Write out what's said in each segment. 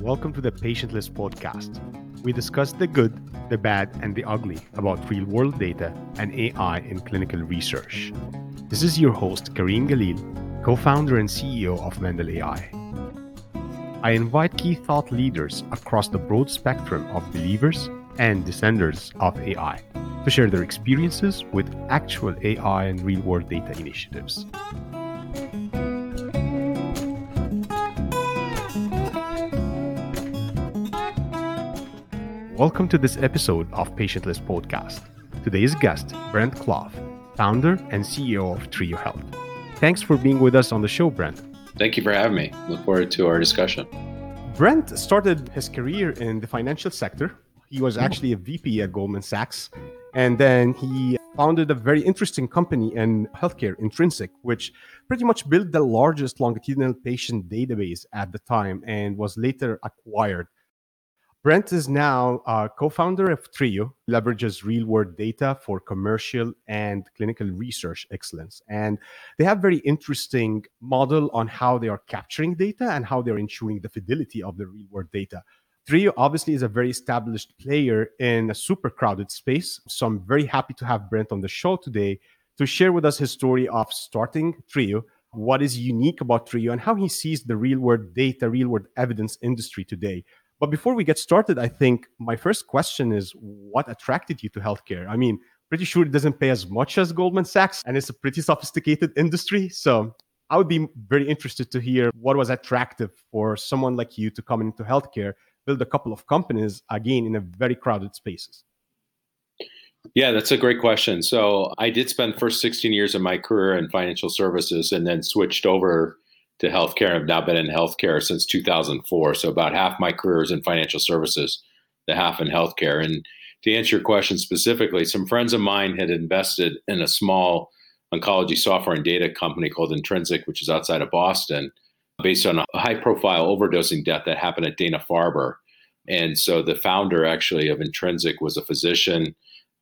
welcome to the Patientless podcast. We discuss the good, the bad, and the ugly about real world data and AI in clinical research. This is your host, Karim Galil, co founder and CEO of Mendel AI. I invite key thought leaders across the broad spectrum of believers and dissenters of AI to share their experiences with actual AI and real world data initiatives. Welcome to this episode of Patientless Podcast. Today's guest, Brent Clough, founder and CEO of Trio Health. Thanks for being with us on the show, Brent. Thank you for having me. Look forward to our discussion. Brent started his career in the financial sector. He was hmm. actually a VP at Goldman Sachs. And then he founded a very interesting company in healthcare, IntrinsiQ, which pretty much built the largest longitudinal patient database at the time and was later acquired Brent is now a co-founder of Trio, leverages real-world data for commercial and clinical research excellence. And they have very interesting model on how they are capturing data and how they're ensuring the fidelity of the real-world data. Trio obviously is a very established player in a super crowded space. So I'm very happy to have Brent on the show today to share with us his story of starting Trio, what is unique about Trio, and how he sees the real world data, real world evidence industry today. But before we get started, I think my first question is what attracted you to healthcare? I mean, pretty sure it doesn't pay as much as Goldman Sachs and it's a pretty sophisticated industry. So I would be very interested to hear what was attractive for someone like you to come into healthcare, build a couple of companies again in a very crowded spaces. Yeah, that's a great question. So I did spend the first 16 years of my career in financial services and then switched over to healthcare. I've now been in healthcare since 2004. So about half my career is in financial services, the half in healthcare. And to answer your question specifically, some friends of mine had invested in a small oncology software and data company called IntrinsiQ, which is outside of Boston, based on a high profile overdosing death that happened at Dana Farber. And so the founder actually of IntrinsiQ was a physician,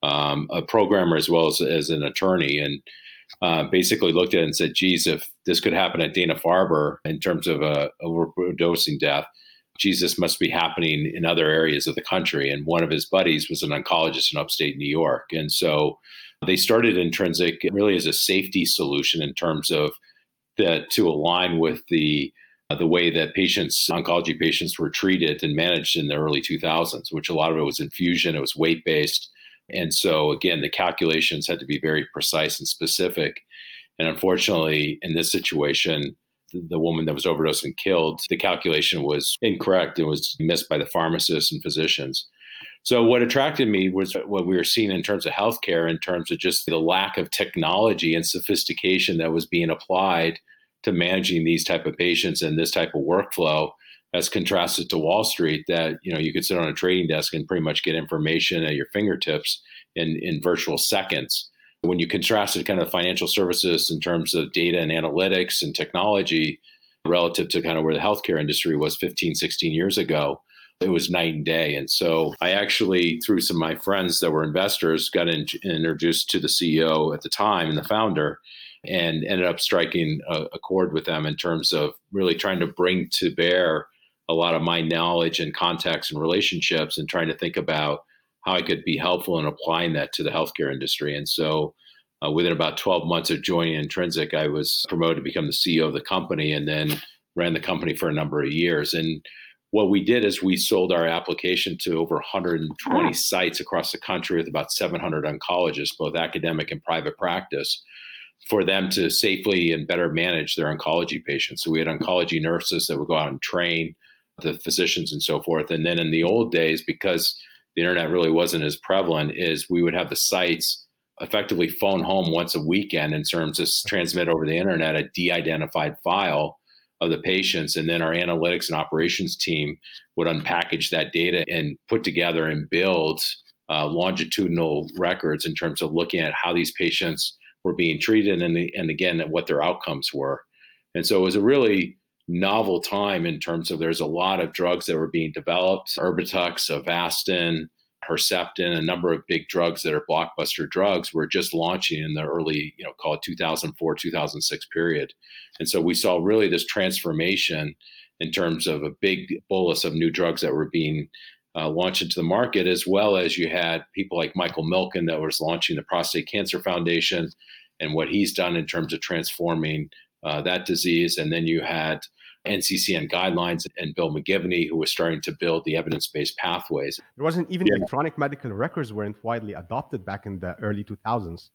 um, a programmer, as well as, as an attorney. And uh, basically looked at it and said, geez, if this could happen at Dana Farber in terms of a overdosing death, geez, this must be happening in other areas of the country. And one of his buddies was an oncologist in upstate New York. And so they started IntrinsiQ really as a safety solution in terms of that to align with the the way that patients, oncology patients, were treated and managed in the early 2000s, which a lot of it was infusion, it was weight based, and so, again, the calculations had to be very precise and specific. And unfortunately, in this situation, the, woman that was overdosed and killed, the calculation was incorrect. It was missed by the pharmacists and physicians. So, what attracted me was what we were seeing in terms of healthcare, in terms of just the lack of technology and sophistication that was being applied to managing these type of patients and this type of workflow as contrasted to Wall Street, that you know you could sit on a trading desk and pretty much get information at your fingertips in in virtual seconds. When you contrast it kind of financial services in terms of data and analytics and technology relative to kind of where the healthcare industry was 15, 16 years ago, it was night and day. And so I actually, through some of my friends that were investors, got in, introduced to the CEO at the time and the founder and ended up striking a, a chord with them in terms of really trying to bring to bear a lot of my knowledge and contacts and relationships and trying to think about how I could be helpful in applying that to the healthcare industry. And so uh, within about 12 months of joining IntrinsiQ, I was promoted to become the CEO of the company and then ran the company for a number of years. And what we did is we sold our application to over 120 sites across the country with about 700 oncologists, both academic and private practice, for them to safely and better manage their oncology patients. So we had oncology nurses that would go out and train the physicians and so forth. And then in the old days, because the internet really wasn't as prevalent, is we would have the sites effectively phone home once a weekend in terms of transmit over the internet a de-identified file of the patients and then our analytics and operations team would unpackage that data and put together and build uh, longitudinal records in terms of looking at how these patients were being treated and, and again what their outcomes were and so it was a really novel time in terms of there's a lot of drugs that were being developed Erbitux, Avastin, Herceptin, a number of big drugs that are blockbuster drugs were just launching in the early, you know, call it 2004, 2006 period. And so we saw really this transformation in terms of a big bolus of new drugs that were being uh, launched into the market, as well as you had people like Michael Milken that was launching the Prostate Cancer Foundation and what he's done in terms of transforming uh, that disease. And then you had NCCN guidelines and Bill McGivney, who was starting to build the evidence-based pathways. There wasn't even yeah. electronic medical records weren't widely adopted back in the early 2000s.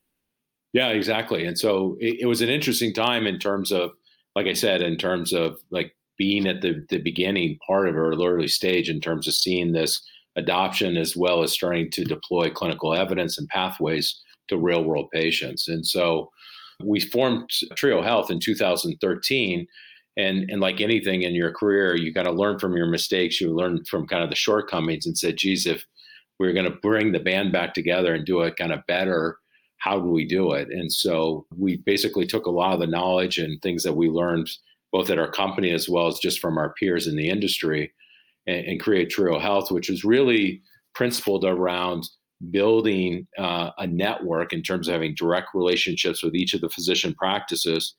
Yeah, exactly. And so it, it was an interesting time in terms of, like I said, in terms of like being at the, the beginning part of or early stage in terms of seeing this adoption as well as starting to deploy clinical evidence and pathways to real world patients. And so we formed Trio Health in 2013 and and like anything in your career you got to learn from your mistakes. You learn from kind of the shortcomings and said geez if we are going to bring the band back together and do it kind of better how do we do it? And so we basically took a lot of the knowledge and things that we learned both at our company as well as just from our peers in the industry and, and create trio health which was really principled around building uh, a network in terms of having direct relationships with each of the physician practices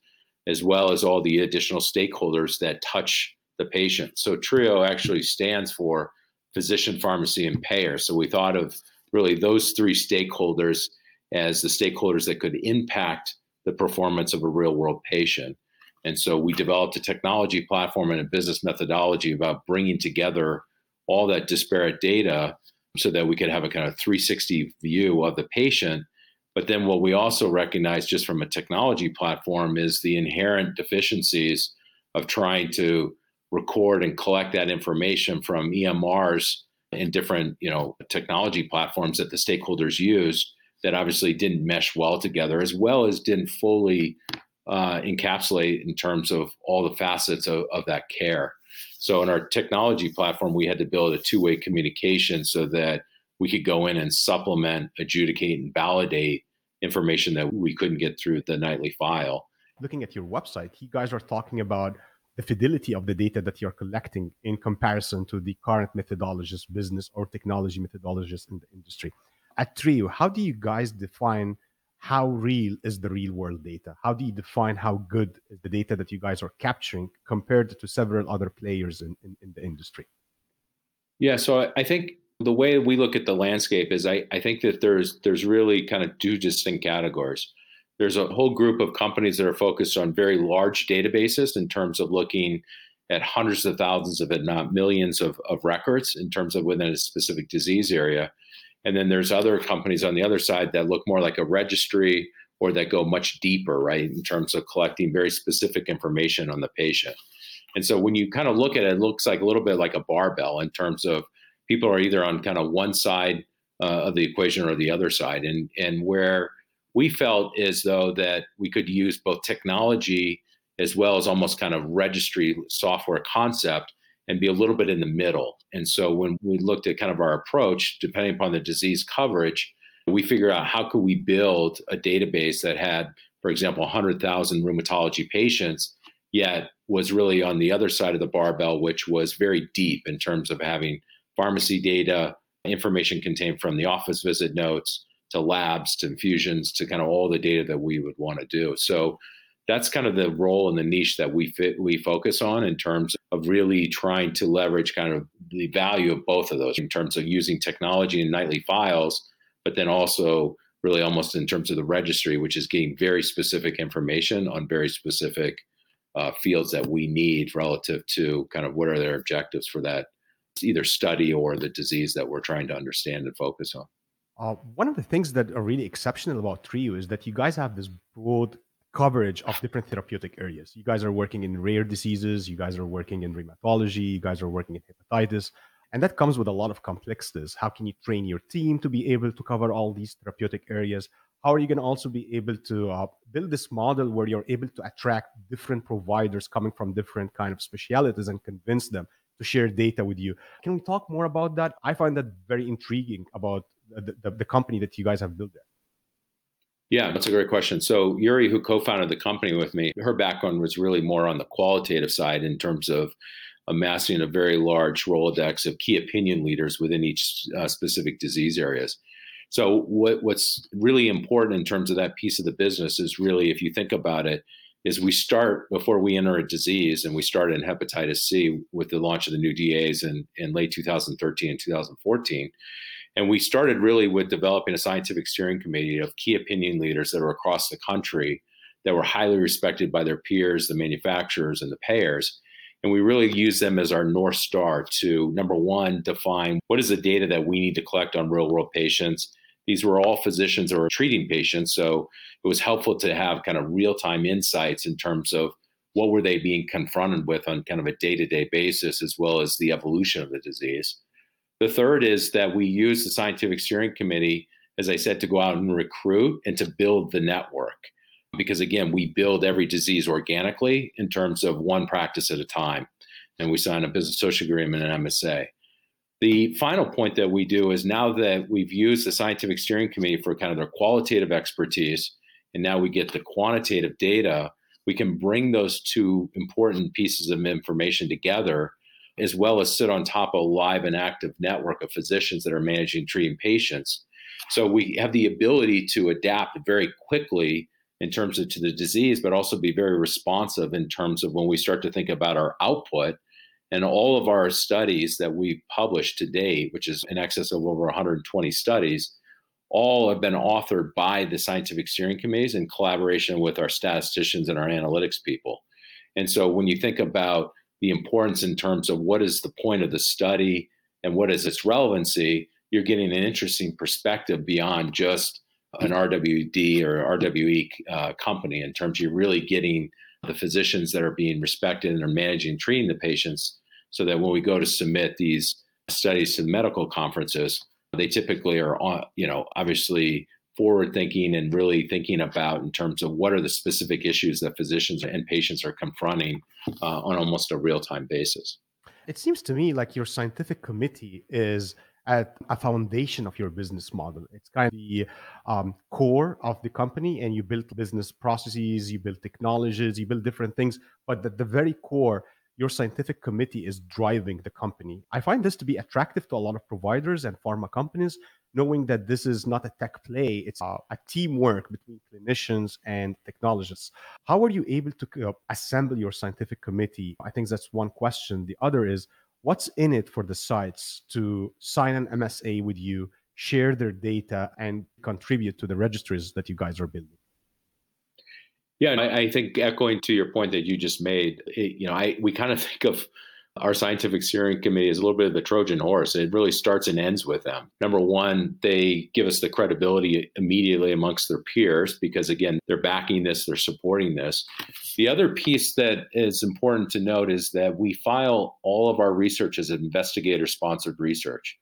as well as all the additional stakeholders that touch the patient. So TRIO actually stands for physician, pharmacy, and payer. So we thought of really those three stakeholders as the stakeholders that could impact the performance of a real world patient. And so we developed a technology platform and a business methodology about bringing together all that disparate data so that we could have a kind of 360 view of the patient but then what we also recognize just from a technology platform is the inherent deficiencies of trying to record and collect that information from EMRs and different, you know, technology platforms that the stakeholders used that obviously didn't mesh well together, as well as didn't fully uh, encapsulate in terms of all the facets of, of that care. So in our technology platform, we had to build a two-way communication so that we could go in and supplement, adjudicate, and validate information that we couldn't get through the nightly file. Looking at your website, you guys are talking about the fidelity of the data that you're collecting in comparison to the current methodologies, business or technology methodologies in the industry. At Trio, how do you guys define how real is the real world data? How do you define how good is the data that you guys are capturing compared to several other players in, in, in the industry? Yeah, so I think the way we look at the landscape is I, I think that there's there's really kind of two distinct categories. There's a whole group of companies that are focused on very large databases in terms of looking at hundreds of thousands of, if not millions of, of records in terms of within a specific disease area. And then there's other companies on the other side that look more like a registry or that go much deeper, right, in terms of collecting very specific information on the patient. And so when you kind of look at it, it looks like a little bit like a barbell in terms of people are either on kind of one side uh, of the equation or the other side. And, and where we felt as though that we could use both technology as well as almost kind of registry software concept and be a little bit in the middle. And so when we looked at kind of our approach, depending upon the disease coverage, we figured out how could we build a database that had, for example, 100,000 rheumatology patients, yet was really on the other side of the barbell, which was very deep in terms of having pharmacy data, information contained from the office visit notes to labs to infusions to kind of all the data that we would want to do. So that's kind of the role and the niche that we fit we focus on in terms of really trying to leverage kind of the value of both of those in terms of using technology and nightly files, but then also really almost in terms of the registry, which is getting very specific information on very specific uh, fields that we need relative to kind of what are their objectives for that either study or the disease that we're trying to understand and focus on. Uh, one of the things that are really exceptional about Trio is that you guys have this broad coverage of different therapeutic areas. You guys are working in rare diseases, you guys are working in rheumatology, you guys are working in hepatitis, and that comes with a lot of complexities. How can you train your team to be able to cover all these therapeutic areas? How are you going to also be able to uh, build this model where you're able to attract different providers coming from different kind of specialities and convince them to share data with you. Can we talk more about that? I find that very intriguing about the, the, the company that you guys have built there. Yeah, that's a great question. So Yuri, who co-founded the company with me, her background was really more on the qualitative side in terms of amassing a very large Rolodex of key opinion leaders within each uh, specific disease areas. So what, what's really important in terms of that piece of the business is really, if you think about it, is we start before we enter a disease, and we started in hepatitis C with the launch of the new DAAs in, in late 2013 and 2014. And we started really with developing a scientific steering committee of key opinion leaders that are across the country that were highly respected by their peers, the manufacturers, and the payers. And we really use them as our North Star to, number one, define what is the data that we need to collect on real world patients these were all physicians or treating patients. So it was helpful to have kind of real time insights in terms of what were they being confronted with on kind of a day to day basis, as well as the evolution of the disease. The third is that we use the scientific steering committee, as I said, to go out and recruit and to build the network. Because again, we build every disease organically in terms of one practice at a time. And we sign a business associate agreement and MSA. The final point that we do is now that we've used the scientific steering committee for kind of their qualitative expertise, and now we get the quantitative data, we can bring those two important pieces of information together, as well as sit on top of a live and active network of physicians that are managing treating patients. So we have the ability to adapt very quickly in terms of to the disease, but also be very responsive in terms of when we start to think about our output and all of our studies that we've published to date, which is in excess of over 120 studies, all have been authored by the scientific steering committees in collaboration with our statisticians and our analytics people. And so when you think about the importance in terms of what is the point of the study and what is its relevancy, you're getting an interesting perspective beyond just an RWD or RWE uh, company in terms of you're really getting the physicians that are being respected and are managing treating the patients so that when we go to submit these studies to medical conferences they typically are you know obviously forward thinking and really thinking about in terms of what are the specific issues that physicians and patients are confronting uh, on almost a real-time basis it seems to me like your scientific committee is at a foundation of your business model. It's kind of the um, core of the company, and you build business processes, you build technologies, you build different things. But at the very core, your scientific committee is driving the company. I find this to be attractive to a lot of providers and pharma companies, knowing that this is not a tech play, it's a, a teamwork between clinicians and technologists. How are you able to uh, assemble your scientific committee? I think that's one question. The other is, what's in it for the sites to sign an MSA with you, share their data, and contribute to the registries that you guys are building? Yeah, I, I think echoing to your point that you just made, it, you know, I we kind of think of our scientific steering committee is a little bit of the Trojan horse. It really starts and ends with them. Number one, they give us the credibility immediately amongst their peers because, again, they're backing this, they're supporting this. The other piece that is important to note is that we file all of our research as investigator sponsored research,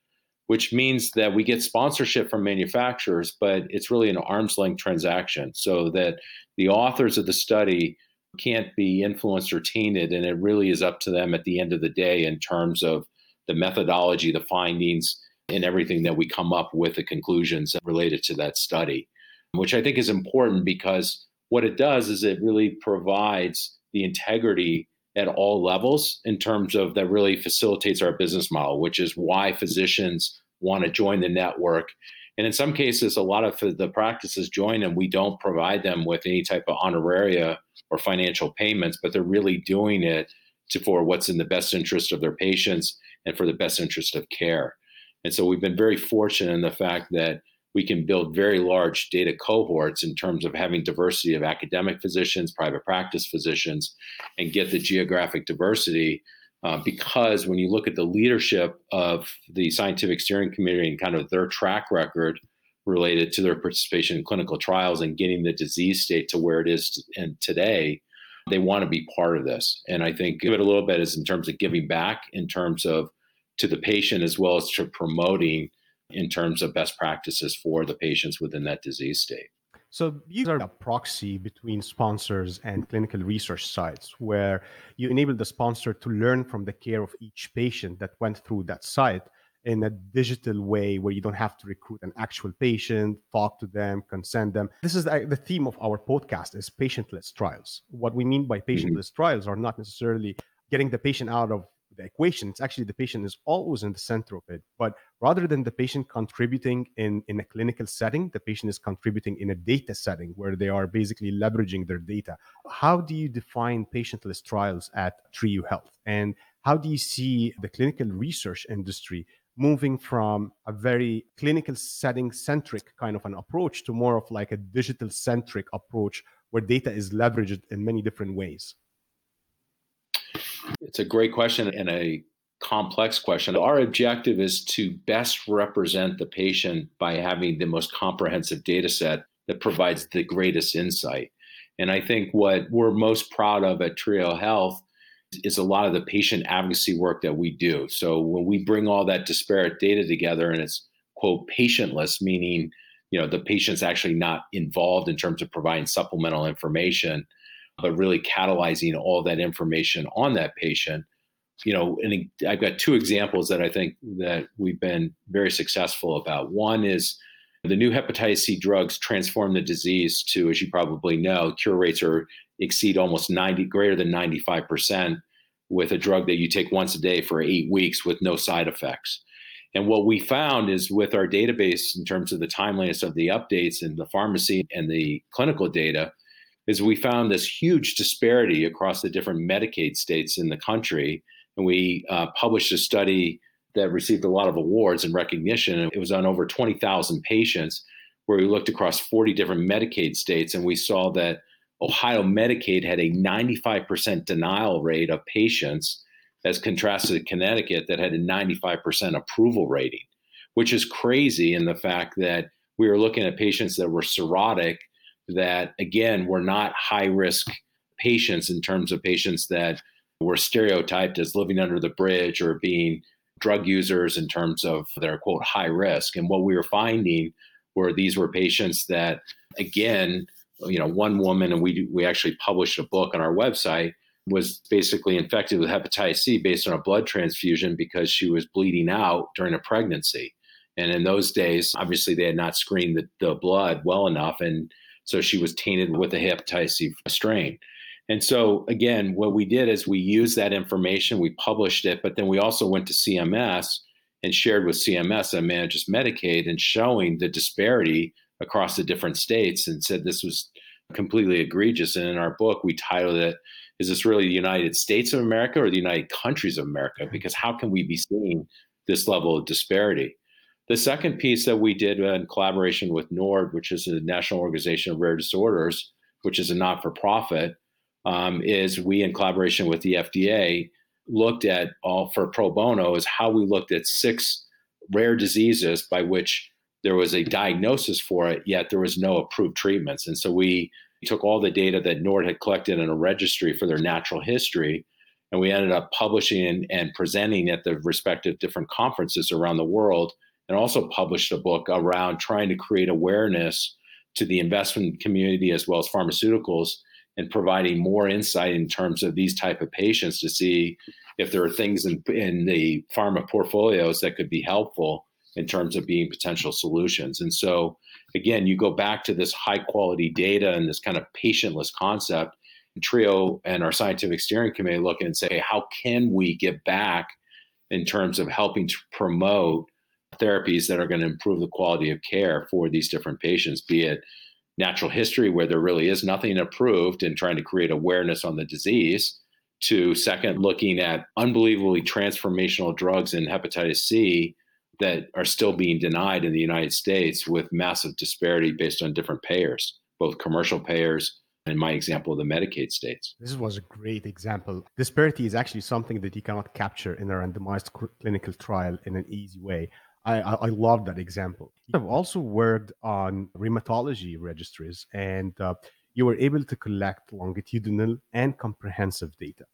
which means that we get sponsorship from manufacturers, but it's really an arm's length transaction so that the authors of the study can't be influenced or tainted. And it really is up to them at the end of the day in terms of the methodology, the findings, and everything that we come up with, the conclusions related to that study, which I think is important because what it does is it really provides the integrity at all levels in terms of that really facilitates our business model, which is why physicians want to join the network and in some cases, a lot of the practices join and we don't provide them with any type of honoraria or financial payments, but they're really doing it to, for what's in the best interest of their patients and for the best interest of care. And so we've been very fortunate in the fact that we can build very large data cohorts in terms of having diversity of academic physicians, private practice physicians, and get the geographic diversity uh, because when you look at the leadership of the scientific steering committee and kind of their track record related to their participation in clinical trials and getting the disease state to where it is and today, they want to be part of this. And I think give it a little bit is in terms of giving back, in terms of to the patient as well as to promoting in terms of best practices for the patients within that disease state. So you are a proxy between sponsors and clinical research sites where you enable the sponsor to learn from the care of each patient that went through that site in a digital way where you don't have to recruit an actual patient, talk to them, consent them. This is the theme of our podcast is patientless trials. What we mean by mm-hmm. patientless mm-hmm. trials are not necessarily getting the patient out of the equation. It's actually the patient is always in the center of it. But rather than the patient contributing in, in a clinical setting, the patient is contributing in a data setting where they are basically leveraging their data. How do you define patientless trials at Trio Health? And how do you see the clinical research industry moving from a very clinical setting centric kind of an approach to more of like a digital centric approach where data is leveraged in many different ways? It's a great question and a complex question. Our objective is to best represent the patient by having the most comprehensive data set that provides the greatest insight. And I think what we're most proud of at Trio Health is a lot of the patient advocacy work that we do. So when we bring all that disparate data together and it's quote patientless, meaning you know the patient's actually not involved in terms of providing supplemental information, but really catalyzing all that information on that patient. You know, and I've got two examples that I think that we've been very successful about. One is the new hepatitis C drugs transform the disease to, as you probably know, cure rates are exceed almost 90, greater than 95% with a drug that you take once a day for eight weeks with no side effects. And what we found is with our database, in terms of the timeliness of the updates and the pharmacy and the clinical data, is we found this huge disparity across the different Medicaid states in the country. And we uh, published a study that received a lot of awards and recognition. It was on over 20,000 patients, where we looked across 40 different Medicaid states, and we saw that Ohio Medicaid had a 95% denial rate of patients, as contrasted to Connecticut that had a 95% approval rating, which is crazy in the fact that we were looking at patients that were cirrhotic, that again were not high risk patients in terms of patients that were stereotyped as living under the bridge or being drug users in terms of their quote high risk. And what we were finding were these were patients that, again, you know, one woman, and we we actually published a book on our website, was basically infected with hepatitis C based on a blood transfusion because she was bleeding out during a pregnancy. And in those days, obviously, they had not screened the, the blood well enough, and so she was tainted with a hepatitis C strain. And so, again, what we did is we used that information, we published it, but then we also went to CMS and shared with CMS that manages Medicaid and showing the disparity across the different states and said this was completely egregious. And in our book, we titled it, Is this really the United States of America or the United Countries of America? Because how can we be seeing this level of disparity? The second piece that we did in collaboration with NORD, which is the National Organization of Rare Disorders, which is a not for profit, um, is we, in collaboration with the FDA, looked at all for pro bono, is how we looked at six rare diseases by which there was a diagnosis for it, yet there was no approved treatments. And so we took all the data that NORD had collected in a registry for their natural history, and we ended up publishing and, and presenting at the respective different conferences around the world, and also published a book around trying to create awareness to the investment community as well as pharmaceuticals and providing more insight in terms of these type of patients to see if there are things in, in the pharma portfolios that could be helpful in terms of being potential solutions. And so, again, you go back to this high quality data and this kind of patientless concept. Trio and our scientific steering committee look and say, how can we get back in terms of helping to promote therapies that are going to improve the quality of care for these different patients, be it natural history, where there really is nothing approved, and trying to create awareness on the disease, to second, looking at unbelievably transformational drugs in hepatitis C that are still being denied in the United States with massive disparity based on different payers, both commercial payers and my example, the Medicaid states. This was a great example. Disparity is actually something that you cannot capture in a randomized clinical trial in an easy way. I, I, I love that example. I've also worked on rheumatology registries, and uh, you were able to collect longitudinal and comprehensive data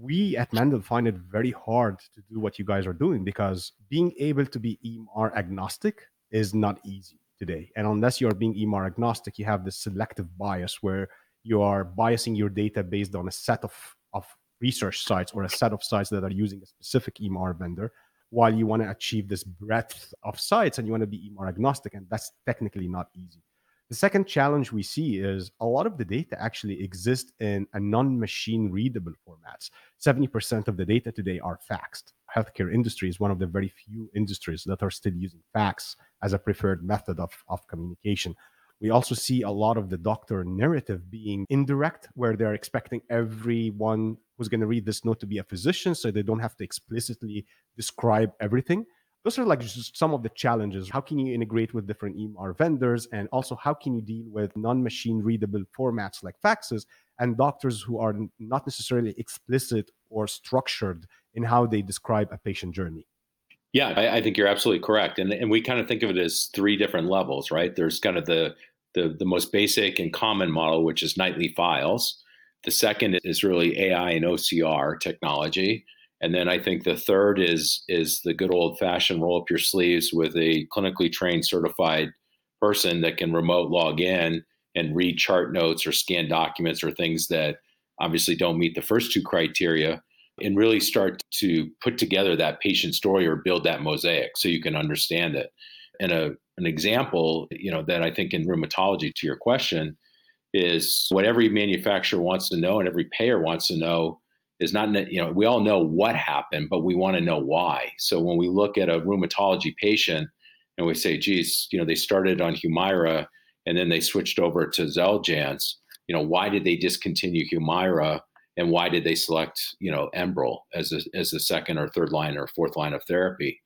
we at Mendel find it very hard to do what you guys are doing because being able to be EMR agnostic is not easy today. And unless you're being EMR agnostic, you have this selective bias where you are biasing your data based on a set of, of research sites or a set of sites that are using a specific EMR vendor, while you want to achieve this breadth of sites and you want to be more agnostic. And that's technically not easy. The second challenge we see is a lot of the data actually exists in a non machine readable formats. 70% of the data today are faxed. Healthcare industry is one of the very few industries that are still using fax as a preferred method of, of communication. We also see a lot of the doctor narrative being indirect, where they're expecting everyone who's going to read this note to be a physician, so they don't have to explicitly describe everything those are like just some of the challenges. How can you integrate with different EMR vendors? And also, how can you deal with non machine readable formats like faxes and doctors who are not necessarily explicit or structured in how they describe a patient journey? Yeah, I, I, think you're absolutely correct. And, and we kind of think of it as three different levels, right? There's kind of the, the, the most basic and common model, which is nightly files. The second is really AI and OCR technology. And then I think the third is is the good old fashioned roll up your sleeves with a clinically trained certified person that can remote log in and read chart notes or scan documents or things that obviously don't meet the first two criteria and really start to put together that patient story or build that mosaic so you can understand it. And a an example, you know, that I think in rheumatology to your question is what every manufacturer wants to know and every payer wants to know is not, you know, we all know what happened, but we want to know why. So when we look at a rheumatology patient and we say, geez, you know, they started on Humira and then they switched over to Xeljanz, you know, why did they discontinue Humira and why did they select, you know, Enbrel as a, as the second or third line or fourth line of therapy?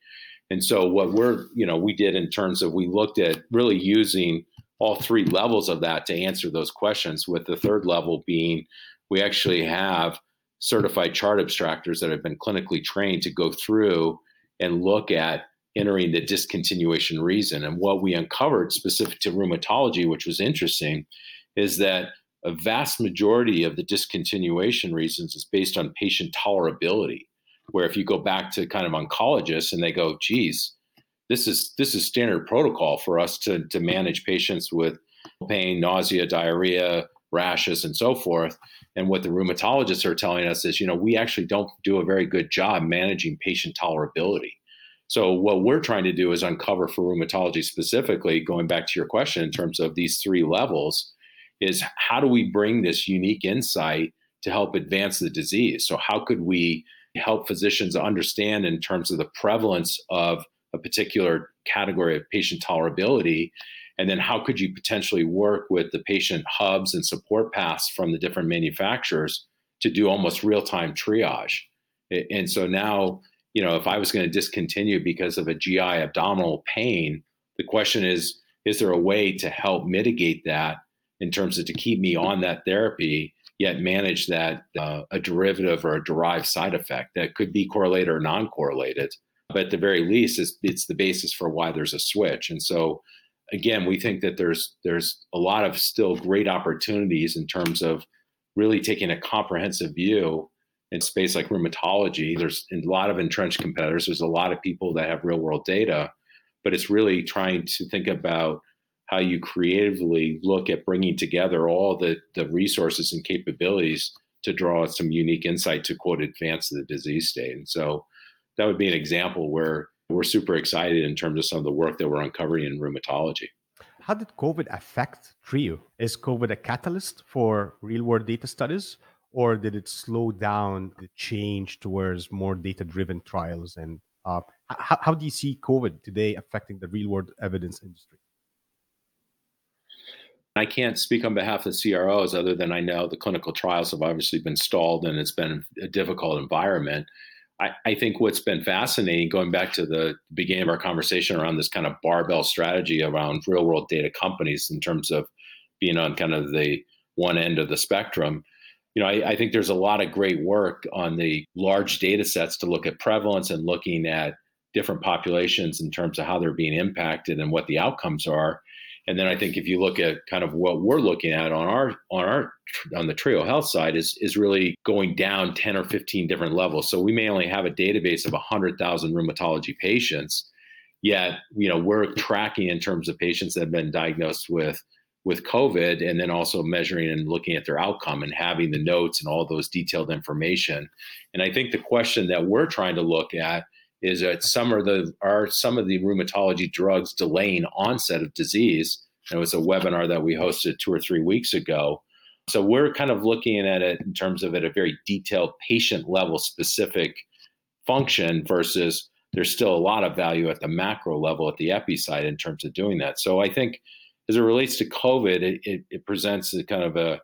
And so what we're, you know, we did in terms of we looked at really using all three levels of that to answer those questions, with the third level being we actually have certified chart abstractors that have been clinically trained to go through and look at entering the discontinuation reason. And what we uncovered specific to rheumatology, which was interesting, is that a vast majority of the discontinuation reasons is based on patient tolerability. Where if you go back to kind of oncologists and they go, geez, this is this is standard protocol for us to, to manage patients with pain, nausea, diarrhea, rashes, and so forth. And what the rheumatologists are telling us is, you know, we actually don't do a very good job managing patient tolerability. So what we're trying to do is uncover for rheumatology specifically, going back to your question in terms of these three levels, is how do we bring this unique insight to help advance the disease? So how could we help physicians understand in terms of the prevalence of a particular category of patient tolerability and then how could you potentially work with the patient hubs and support paths from the different manufacturers to do almost real time triage? And so now, you know, if I was going to discontinue because of a GI abdominal pain, the question is, is there a way to help mitigate that in terms of to keep me on that therapy, yet manage that uh, a derivative or a derived side effect that could be correlated or non correlated? But at the very least, it's, it's the basis for why there's a switch. And so again, we think that there's there's a lot of still great opportunities in terms of really taking a comprehensive view in space like rheumatology. There's a lot of entrenched competitors. There's a lot of people that have real world data, but it's really trying to think about how you creatively look at bringing together all the, the resources and capabilities to draw some unique insight to quote advance the disease state. And so that would be an example where we're super excited in terms of some of the work that we're uncovering in rheumatology. How did COVID affect Trio? Is COVID a catalyst for real world data studies, or did it slow down the change towards more data driven trials? And uh, how, how do you see COVID today affecting the real world evidence industry? I can't speak on behalf of the CROs other than I know the clinical trials have obviously been stalled and it's been a difficult environment. I, I think what's been fascinating, going back to the beginning of our conversation around this kind of barbell strategy around real world data companies in terms of being on kind of the one end of the spectrum. You know, I, I think there's a lot of great work on the large data sets to look at prevalence and looking at different populations in terms of how they're being impacted and what the outcomes are. And then I think if you look at kind of what we're looking at on our on our on the Trio Health side is is really going down 10 or 15 different levels. So we may only have a database of 100,000 rheumatology patients, yet you know we're tracking in terms of patients that have been diagnosed with with COVID, and then also measuring and looking at their outcome and having the notes and all those detailed information. And I think the question that we're trying to look at is that some of the are some of the rheumatology drugs delaying onset of disease And It was a webinar that we hosted two or three weeks ago. So we're kind of looking at it in terms of at a very detailed patient level specific function versus there's still a lot of value at the macro level at the epi side in terms of doing that. So I think as it relates to COVID, it, it, it presents a kind of a,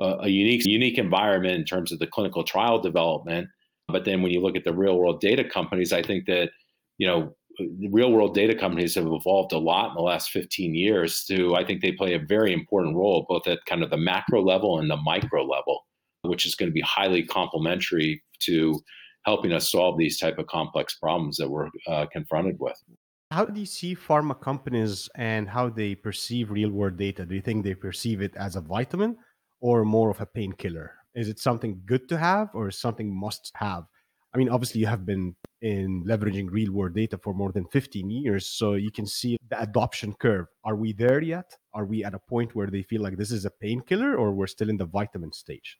a unique unique environment in terms of the clinical trial development. But then when you look at the real world data companies, I think that you know real world data companies have evolved a lot in the last 15 years to i think they play a very important role both at kind of the macro level and the micro level which is going to be highly complementary to helping us solve these type of complex problems that we're uh, confronted with. How do you see pharma companies and how they perceive real world data? Do you think they perceive it as a vitamin or more of a painkiller is it something good to have or something must have i mean obviously you have been in leveraging real world data for more than 15 years. So you can see the adoption curve. Are we there yet? Are we at a point where they feel like this is a painkiller or we're still in the vitamin stage?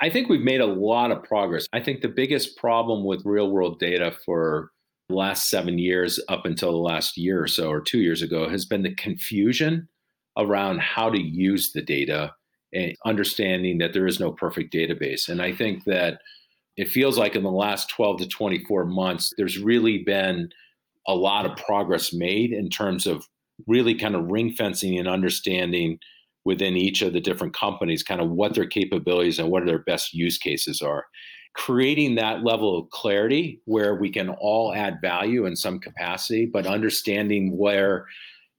I think we've made a lot of progress. I think the biggest problem with real world data for the last seven years, up until the last year or so, or two years ago, has been the confusion around how to use the data and understanding that there is no perfect database. And I think that it feels like in the last 12 to 24 months, there's really been a lot of progress made in terms of really kind of ring fencing and understanding within each of the different companies kind of what their capabilities and what their best use cases are creating that level of clarity where we can all add value in some capacity but understanding where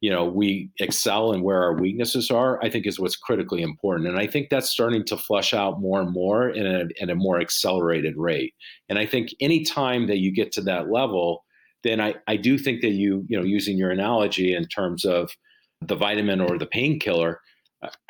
you know we excel and where our weaknesses are i think is what's critically important. And i think that's starting to flush out more and more in a, in a more accelerated rate. And i think any time that you get to that level then I, I do think that you you know using your analogy in terms of the vitamin or the painkiller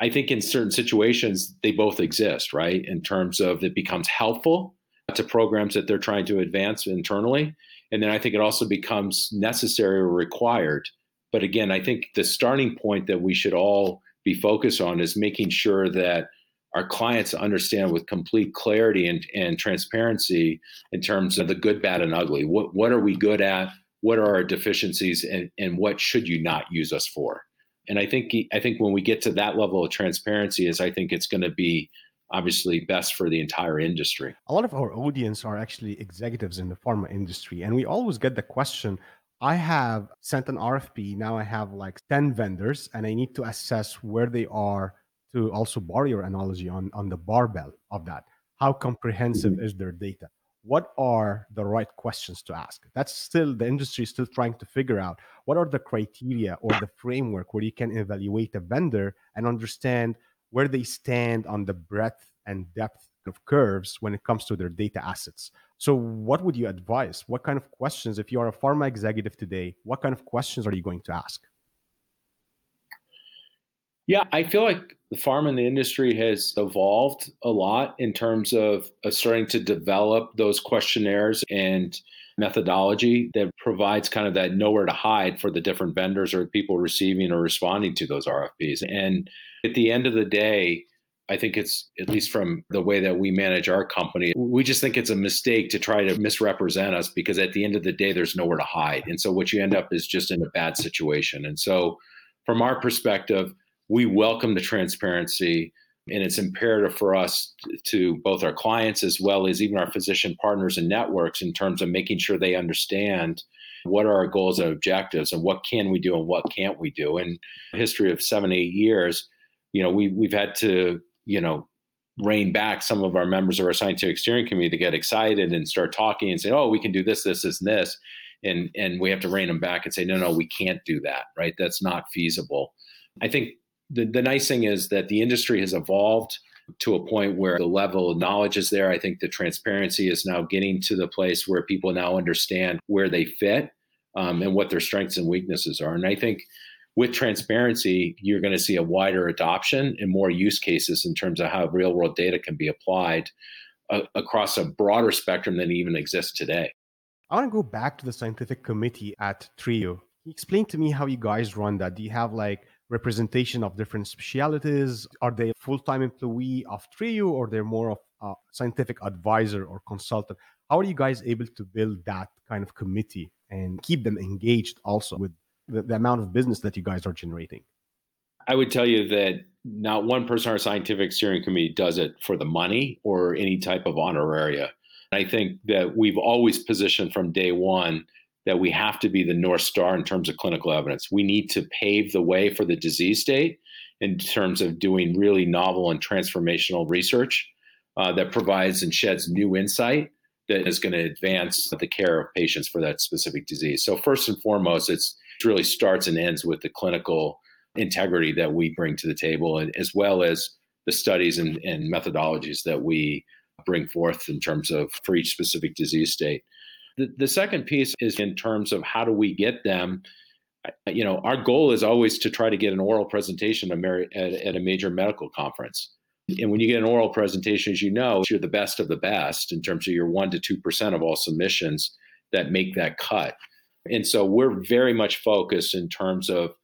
i think in certain situations they both exist right? In terms of it becomes helpful to programs that they're trying to advance internally. And then i think it also becomes necessary or required but again, I think the starting point that we should all be focused on is making sure that our clients understand with complete clarity and, and transparency in terms of the good, bad, and ugly. What what are we good at? What are our deficiencies, and, and what should you not use us for? And I think I think when we get to that level of transparency, is I think it's going to be obviously best for the entire industry. A lot of our audience are actually executives in the pharma industry, and we always get the question I have sent an RFP. Now I have like 10 vendors and I need to assess where they are to also borrow your analogy on, on the barbell of that. How comprehensive mm-hmm. is their data? What are the right questions to ask? That's still the industry is still trying to figure out what are the criteria or the framework where you can evaluate a vendor and understand where they stand on the breadth and depth of curves when it comes to their data assets. So, what would you advise? What kind of questions, if you are a pharma executive today, what kind of questions are you going to ask? Yeah, I feel like the pharma industry has evolved a lot in terms of uh, starting to develop those questionnaires and methodology that provides kind of that nowhere to hide for the different vendors or people receiving or responding to those RFPs. And at the end of the day, I think it's, at least from the way that we manage our company, we just think it's a mistake to try to misrepresent us because at the end of the day, there's nowhere to hide. And so what you end up is just in a bad situation. And so, from our perspective, we welcome the transparency. And it's imperative for us to both our clients as well as even our physician partners and networks in terms of making sure they understand what are our goals and objectives and what can we do and what can't we do. In history of seven, eight years, you know, we, we've had to you know, rein back some of our members of our scientific steering committee to get excited and start talking and say, "Oh, we can do this, this, this, and this," and and we have to rein them back and say, "No, no, we can't do that. Right? That's not feasible." I think the the nice thing is that the industry has evolved to a point where the level of knowledge is there. I think the transparency is now getting to the place where people now understand where they fit um, and what their strengths and weaknesses are. And I think with transparency, you're going to see a wider adoption and more use cases in terms of how real world data can be applied uh, across a broader spectrum than even exists today. I want to go back to the scientific committee at Trio. Explain to me how you guys run that. Do you have like representation of different specialities? Are they full-time employee of Trio or they're more of a scientific advisor or consultant? How are you guys able to build that kind of committee and keep them engaged also with the, the amount of business that you guys are generating? I would tell you that not one person on our scientific steering committee does it for the money or any type of honoraria. I think that we've always positioned from day one that we have to be the North Star in terms of clinical evidence. We need to pave the way for the disease state in terms of doing really novel and transformational research uh, that provides and sheds new insight that is going to advance the care of patients for that specific disease. So, first and foremost, it's, it really starts and ends with the clinical integrity that we bring to the table, and as well as the studies and, and methodologies that we bring forth in terms of for each specific disease state. The, the second piece is in terms of how do we get them. You know, our goal is always to try to get an oral presentation at, a major medical conference. And when you get an oral presentation, as you know, you're the best of the best in terms of your one to two percent of all submissions that make that cut. And so we're very much focused in terms of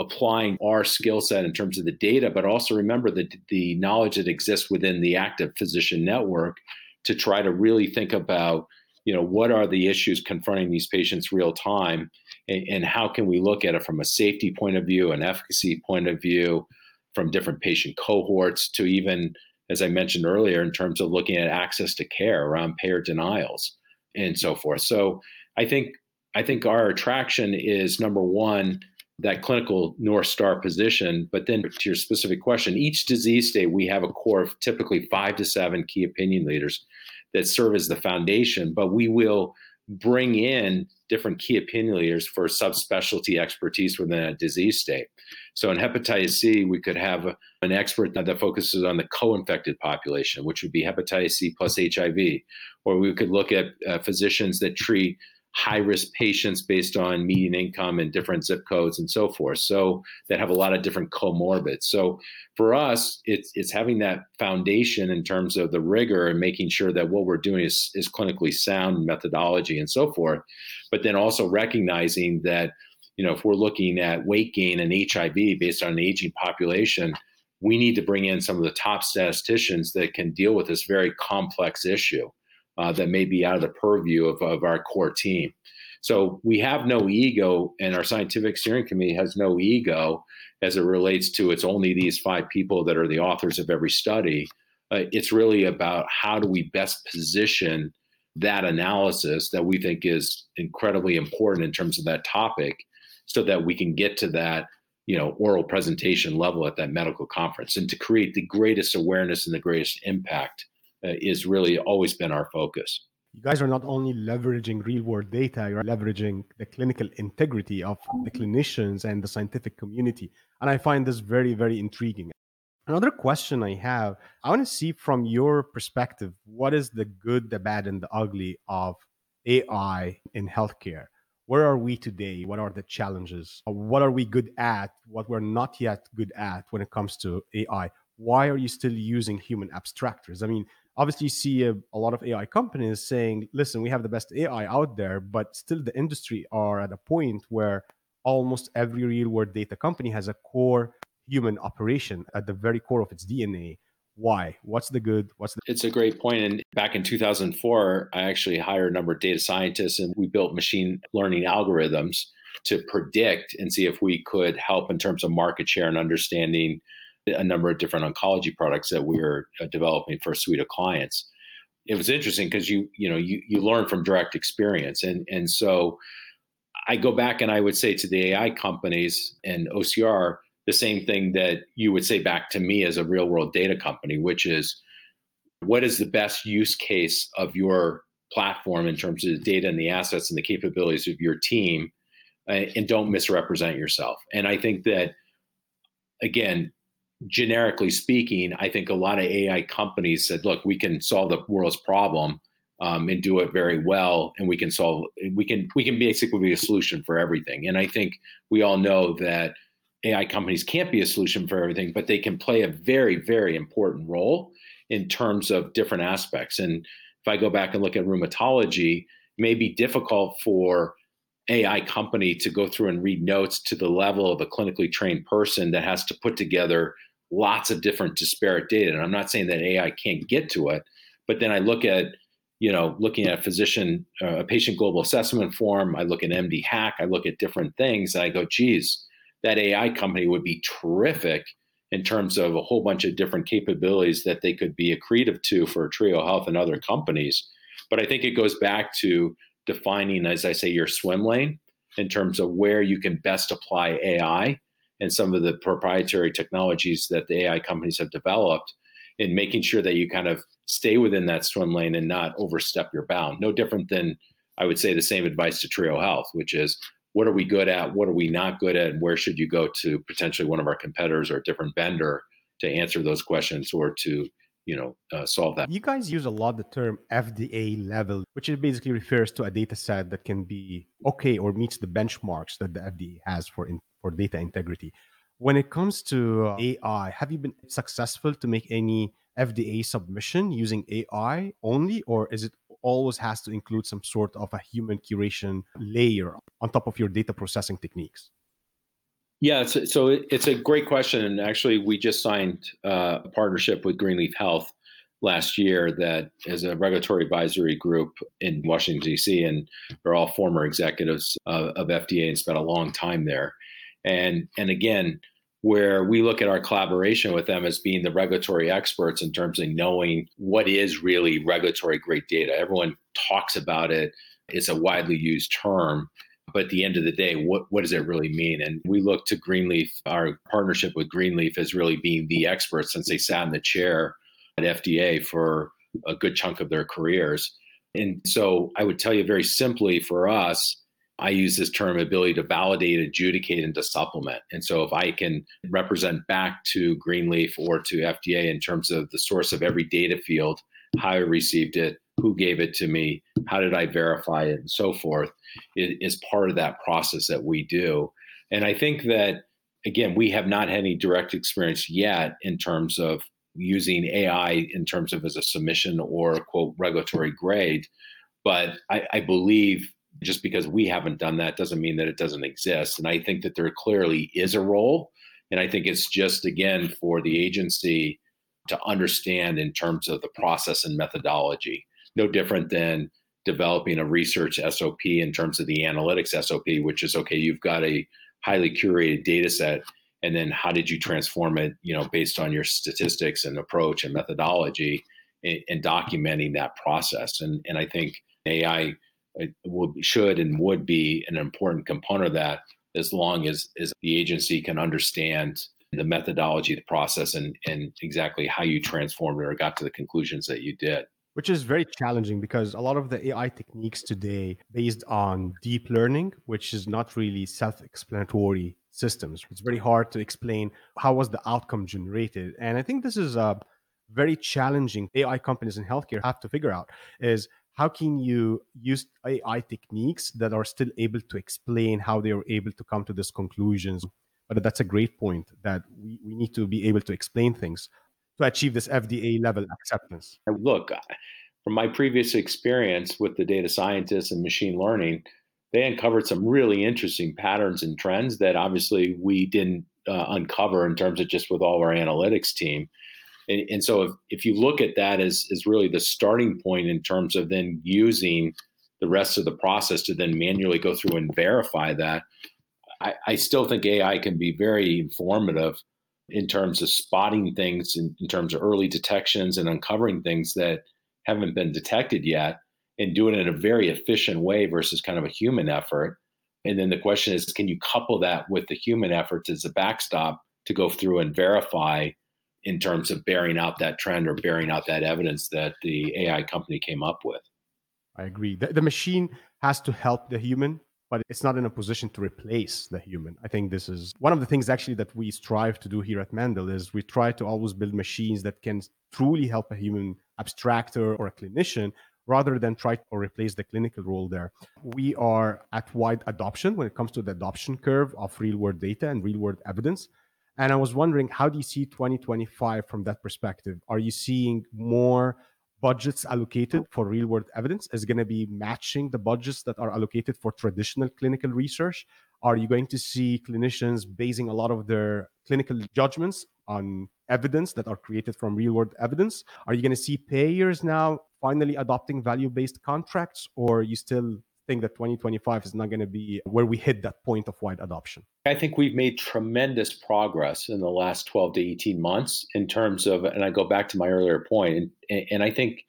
applying our skill set in terms of the data, but also remember the, the knowledge that exists within the active physician network to try to really think about, you know, what are the issues confronting these patients real time and, and how can we look at it from a safety point of view, an efficacy point of view, from different patient cohorts to even, as I mentioned earlier, in terms of looking at access to care around payer denials and so forth. So I think I think our attraction is number one, that clinical North Star position. But then to your specific question, each disease state, we have a core of typically five to seven key opinion leaders that serve as the foundation, but we will bring in different key opinion leaders for subspecialty expertise within a disease state. So in hepatitis C, we could have an expert that focuses on the co-infected population, which would be hepatitis C plus HIV, or we could look at uh, physicians that treat high risk patients based on median income and different zip codes and so forth. So that have a lot of different comorbids. So for us, it's it's having that foundation in terms of the rigor and making sure that what we're doing is, is clinically sound methodology and so forth. But then also recognizing that, you know, if we're looking at weight gain and HIV based on an aging population, we need to bring in some of the top statisticians that can deal with this very complex issue uh, that may be out of the purview of, of our core team. So we have no ego, and our scientific steering committee has no ego as it relates to it's only these five people that are the authors of every study. Uh, it's really about how do we best position that analysis that we think is incredibly important in terms of that topic so that we can get to that you know oral presentation level at that medical conference and to create the greatest awareness and the greatest impact Uh, is really always been our focus. You guys are not only leveraging real world data, you're leveraging the clinical integrity of the clinicians and the scientific community. And I find this very, very intriguing. Another question I have I want to see from your perspective what is the good, the bad, and the ugly of AI in healthcare? Where are we today? What are the challenges? What are we good at? What we're not yet good at when it comes to AI? Why are you still using human abstractors? I mean, obviously you see a, a, lot of ai companies saying listen we have the best ai out there but still the industry are at a point where almost every real world data company has a core human operation at the very core of its dna why? What's the good? What's the it's a great point and back in 2004 i actually hired a number of data scientists and we built machine learning algorithms to predict and see if we could help in terms of market share and understanding a number of different oncology products that we are uh, developing for a suite of clients. It was interesting because you you know you you learn from direct experience, and and so I go back and I would say to the AI companies and OCR the same thing that you would say back to me as a real world data company, which is what is the best use case of your platform in terms of the data and the assets and the capabilities of your team, uh, and don't misrepresent yourself. And I think that again, generically speaking, I think a lot of AI companies said, look, we can solve the world's problem um, and do it very well, and we can solve we can we can basically be a solution for everything. And I think we all know that AI companies can't be a solution for everything, but they can play a very very important role in terms of different aspects. And if I go back and look at rheumatology, it may be difficult for AI company to go through and read notes to the level of a clinically trained person that has to put together lots of different disparate data. And I'm not saying that AI can't get to it, but then I look at, you know, looking at a physician, uh, a patient global assessment form. I look at MDHAQ. I look at different things, and I go, geez, that AI company would be terrific in terms of a whole bunch of different capabilities that they could be accretive to for Trio Health and other companies. But I think it goes back to defining, as I say, your swim lane in terms of where you can best apply AI and some of the proprietary technologies that the AI companies have developed in making sure that you kind of stay within that swim lane and not overstep your bound. No different than I would say the same advice to Trio Health, which is what are we good at? What are we not good at? And where should you go to potentially one of our competitors or a different vendor to answer those questions or to you know uh, solve that you guys use a lot the term fda level which it basically refers to a data set that can be okay or meets the benchmarks that the fda has for in, for data integrity when it comes to uh, ai have you been successful to make any fda submission using ai only or is it always has to include some sort of a human curation layer on top of your data processing techniques? Yeah, it's, so it's a great question. And actually, we just signed uh, a partnership with Greenleaf Health last year that is a regulatory advisory group in Washington, D.C., and they're all former executives of, of FDA and spent a long time there. And, and again, where we look at our collaboration with them as being the regulatory experts in terms of knowing what is really regulatory great data. Everyone talks about it, it's a widely used term. But at the end of the day, what, what does it really mean? And we look to Greenleaf, our partnership with Greenleaf as really being the experts since they sat in the chair at FDA for a good chunk of their careers. And so I would tell you very simply for us, I use this term ability to validate, adjudicate, and to supplement. And so if I can represent back to Greenleaf or to FDA in terms of the source of every data field, how I received it, who gave it to me, how did I verify it, and so forth, it is part of that process that we do. And I think that, again, we have not had any direct experience yet in terms of using AI in terms of as a submission or quote regulatory grade. But I, I believe just because we haven't done that doesn't mean that it doesn't exist. And I think that there clearly is a role. And I think it's just, again, for the agency to understand in terms of the process and methodology. No different than developing a research SOP in terms of the analytics SOP, which is okay, you've got a highly curated data set. And then how did you transform it, you know, based on your statistics and approach and methodology and, documenting that process. And, and I think AI would should and would be an important component of that as long as, as the agency can understand the methodology, the process, and, and exactly how you transformed it or got to the conclusions that you did. Which is very challenging because a lot of the AI techniques today based on deep learning, which is not really self-explanatory systems. It's very hard to explain how was the outcome generated. And I think this is a very challenging AI companies in healthcare have to figure out is how can you use AI techniques that are still able to explain how they are able to come to these conclusions? But that's a great point that we, we need to be able to explain things to achieve this FDA level acceptance. Look, from my previous experience with the data scientists and machine learning, they uncovered some really interesting patterns and trends that obviously we didn't uh, uncover in terms of just with all our analytics team. And, and so if, if you look at that as, as really the starting point in terms of then using the rest of the process to then manually go through and verify that, I, I still think AI can be very informative in terms of spotting things in, in terms of early detections and uncovering things that haven't been detected yet and do it in a very efficient way versus kind of a human effort. And then the question is, can you couple that with the human efforts as a backstop to go through and verify in terms of bearing out that trend or bearing out that evidence that the AI company came up with. I agree. The, the, machine has to help the human, but it's not in a position to replace the human. I think this is one of the things actually that we strive to do here at Mendel is we try to always build machines that can truly help a human abstractor or a clinician rather than try to replace the clinical role there. We are at wide adoption when it comes to the adoption curve of real world data and real world evidence. And I was wondering, how do you see 2025 from that perspective? Are you seeing more budgets allocated for real world evidence? Is going to be matching the budgets that are allocated for traditional clinical research? Are you going to see clinicians basing a lot of their clinical judgments on evidence that are created from real world evidence? Are you going to see payers now finally adopting value based contracts, or are you still think that 2025 is not going to be where we hit that point of wide adoption? I think we've made tremendous progress in the last 12 to 18 months in terms of, and I go back to my earlier point, and, and I think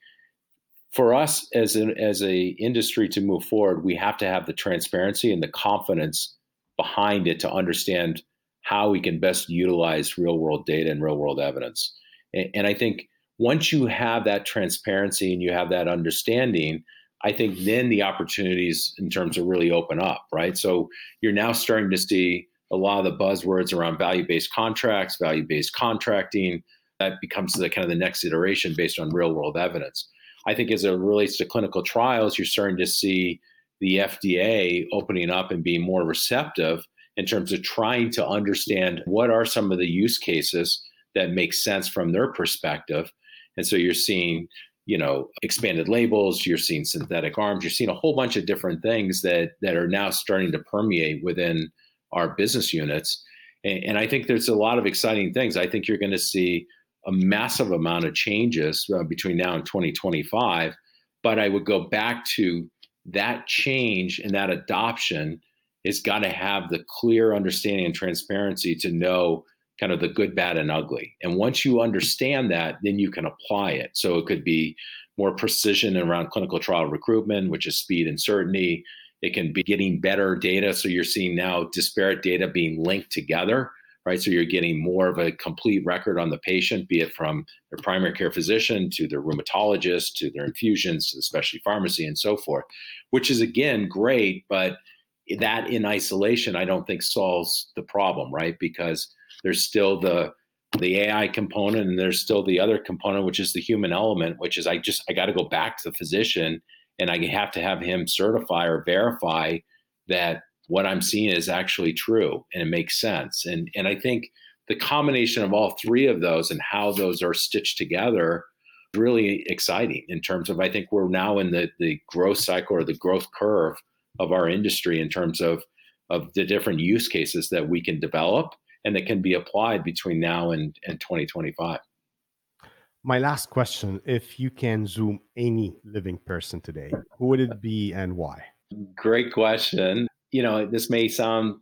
for us as an as a industry to move forward, we have to have the transparency and the confidence behind it to understand how we can best utilize real world data and real world evidence. And, and I think once you have that transparency and you have that understanding, I think then the opportunities in terms of really open up, right? So you're now starting to see a lot of the buzzwords around value-based contracts, value-based contracting. That becomes the kind of the next iteration based on real-world evidence. I think as it relates to clinical trials, you're starting to see the FDA opening up and being more receptive in terms of trying to understand what are some of the use cases that make sense from their perspective. And so you're seeing, you know, expanded labels, you're seeing synthetic arms, you're seeing a whole bunch of different things that that are now starting to permeate within our business units. And, and I think there's a lot of exciting things. I think you're going to see a massive amount of changes uh, between now and 2025. But I would go back to that change and that adoption has got to have the clear understanding and transparency to know kind of the good, bad, and ugly. And once you understand that, then you can apply it. So it could be more precision around clinical trial recruitment, which is speed and certainty. It can be getting better data. So you're seeing now disparate data being linked together right? So you're getting more of a complete record on the patient, be it from their primary care physician to their rheumatologist to their infusions specialty pharmacy and so forth, which is again great, but that in isolation, I don't think solves the problem, right? Because there's still the the AI component and there's still the other component, which is the human element, which is I just I got to go back to the physician and I have to have him certify or verify that what I'm seeing is actually true and it makes sense. And and I think the combination of all three of those and how those are stitched together really exciting in terms of I think we're now in the the growth cycle or the growth curve of our industry in terms of of the different use cases that we can develop and that can be applied between now and, and 2025. My last question if you can zoom any living person today, who would it be and why? Great question you know, this may sound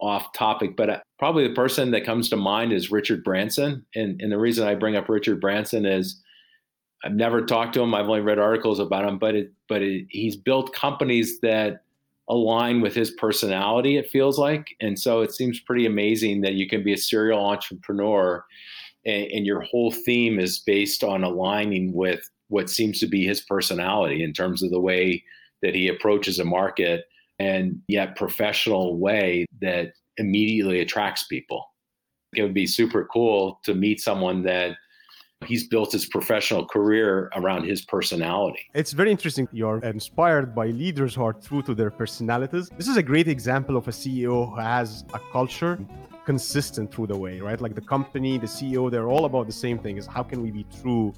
off topic, but uh, probably the person that comes to mind is Richard Branson. And, and the reason I bring up Richard Branson is I've never talked to him. I've only read articles about him, but it, but it, he's built companies that align with his personality. It feels like, and so it seems pretty amazing that you can be a serial entrepreneur, and, and your whole theme is based on aligning with what seems to be his personality in terms of the way that he approaches a market and yet professional way that immediately attracts people. It would be super cool to meet someone that he's built his professional career around his personality. It's very interesting. You're inspired by leaders who are true to their personalities. This is a great example of a CEO who has a culture consistent through the way, right? Like the company, the CEO, they're all about the same thing is how can we be true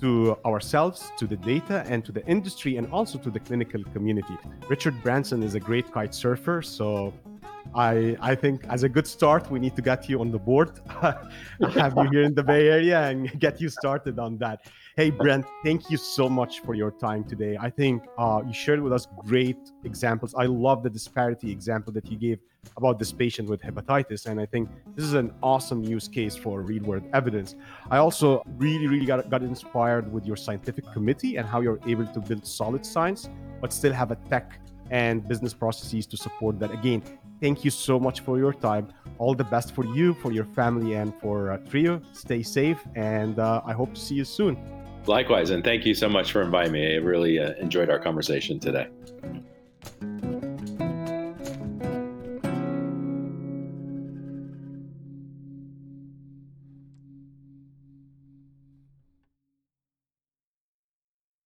to ourselves, to the data, and to the industry, and also to the clinical community. Richard Branson is a great kite surfer, so I I think as a good start, we need to get you on the board, have you here in the Bay Area, and get you started on that. Hey, Brent, thank you so much for your time today. I think uh, you shared with us great examples. I love the disparity example that you gave about this patient with hepatitis, and I think this is an awesome use case for real world evidence. I also really, really got, got inspired with your scientific committee and how you're able to build solid science, but still have a tech and business processes to support that. Again, thank you so much for your time. All the best for you, for your family, and for uh, Trio. Stay safe, and uh, I hope to see you soon. Likewise, and thank you so much for inviting me. I really uh, enjoyed our conversation today.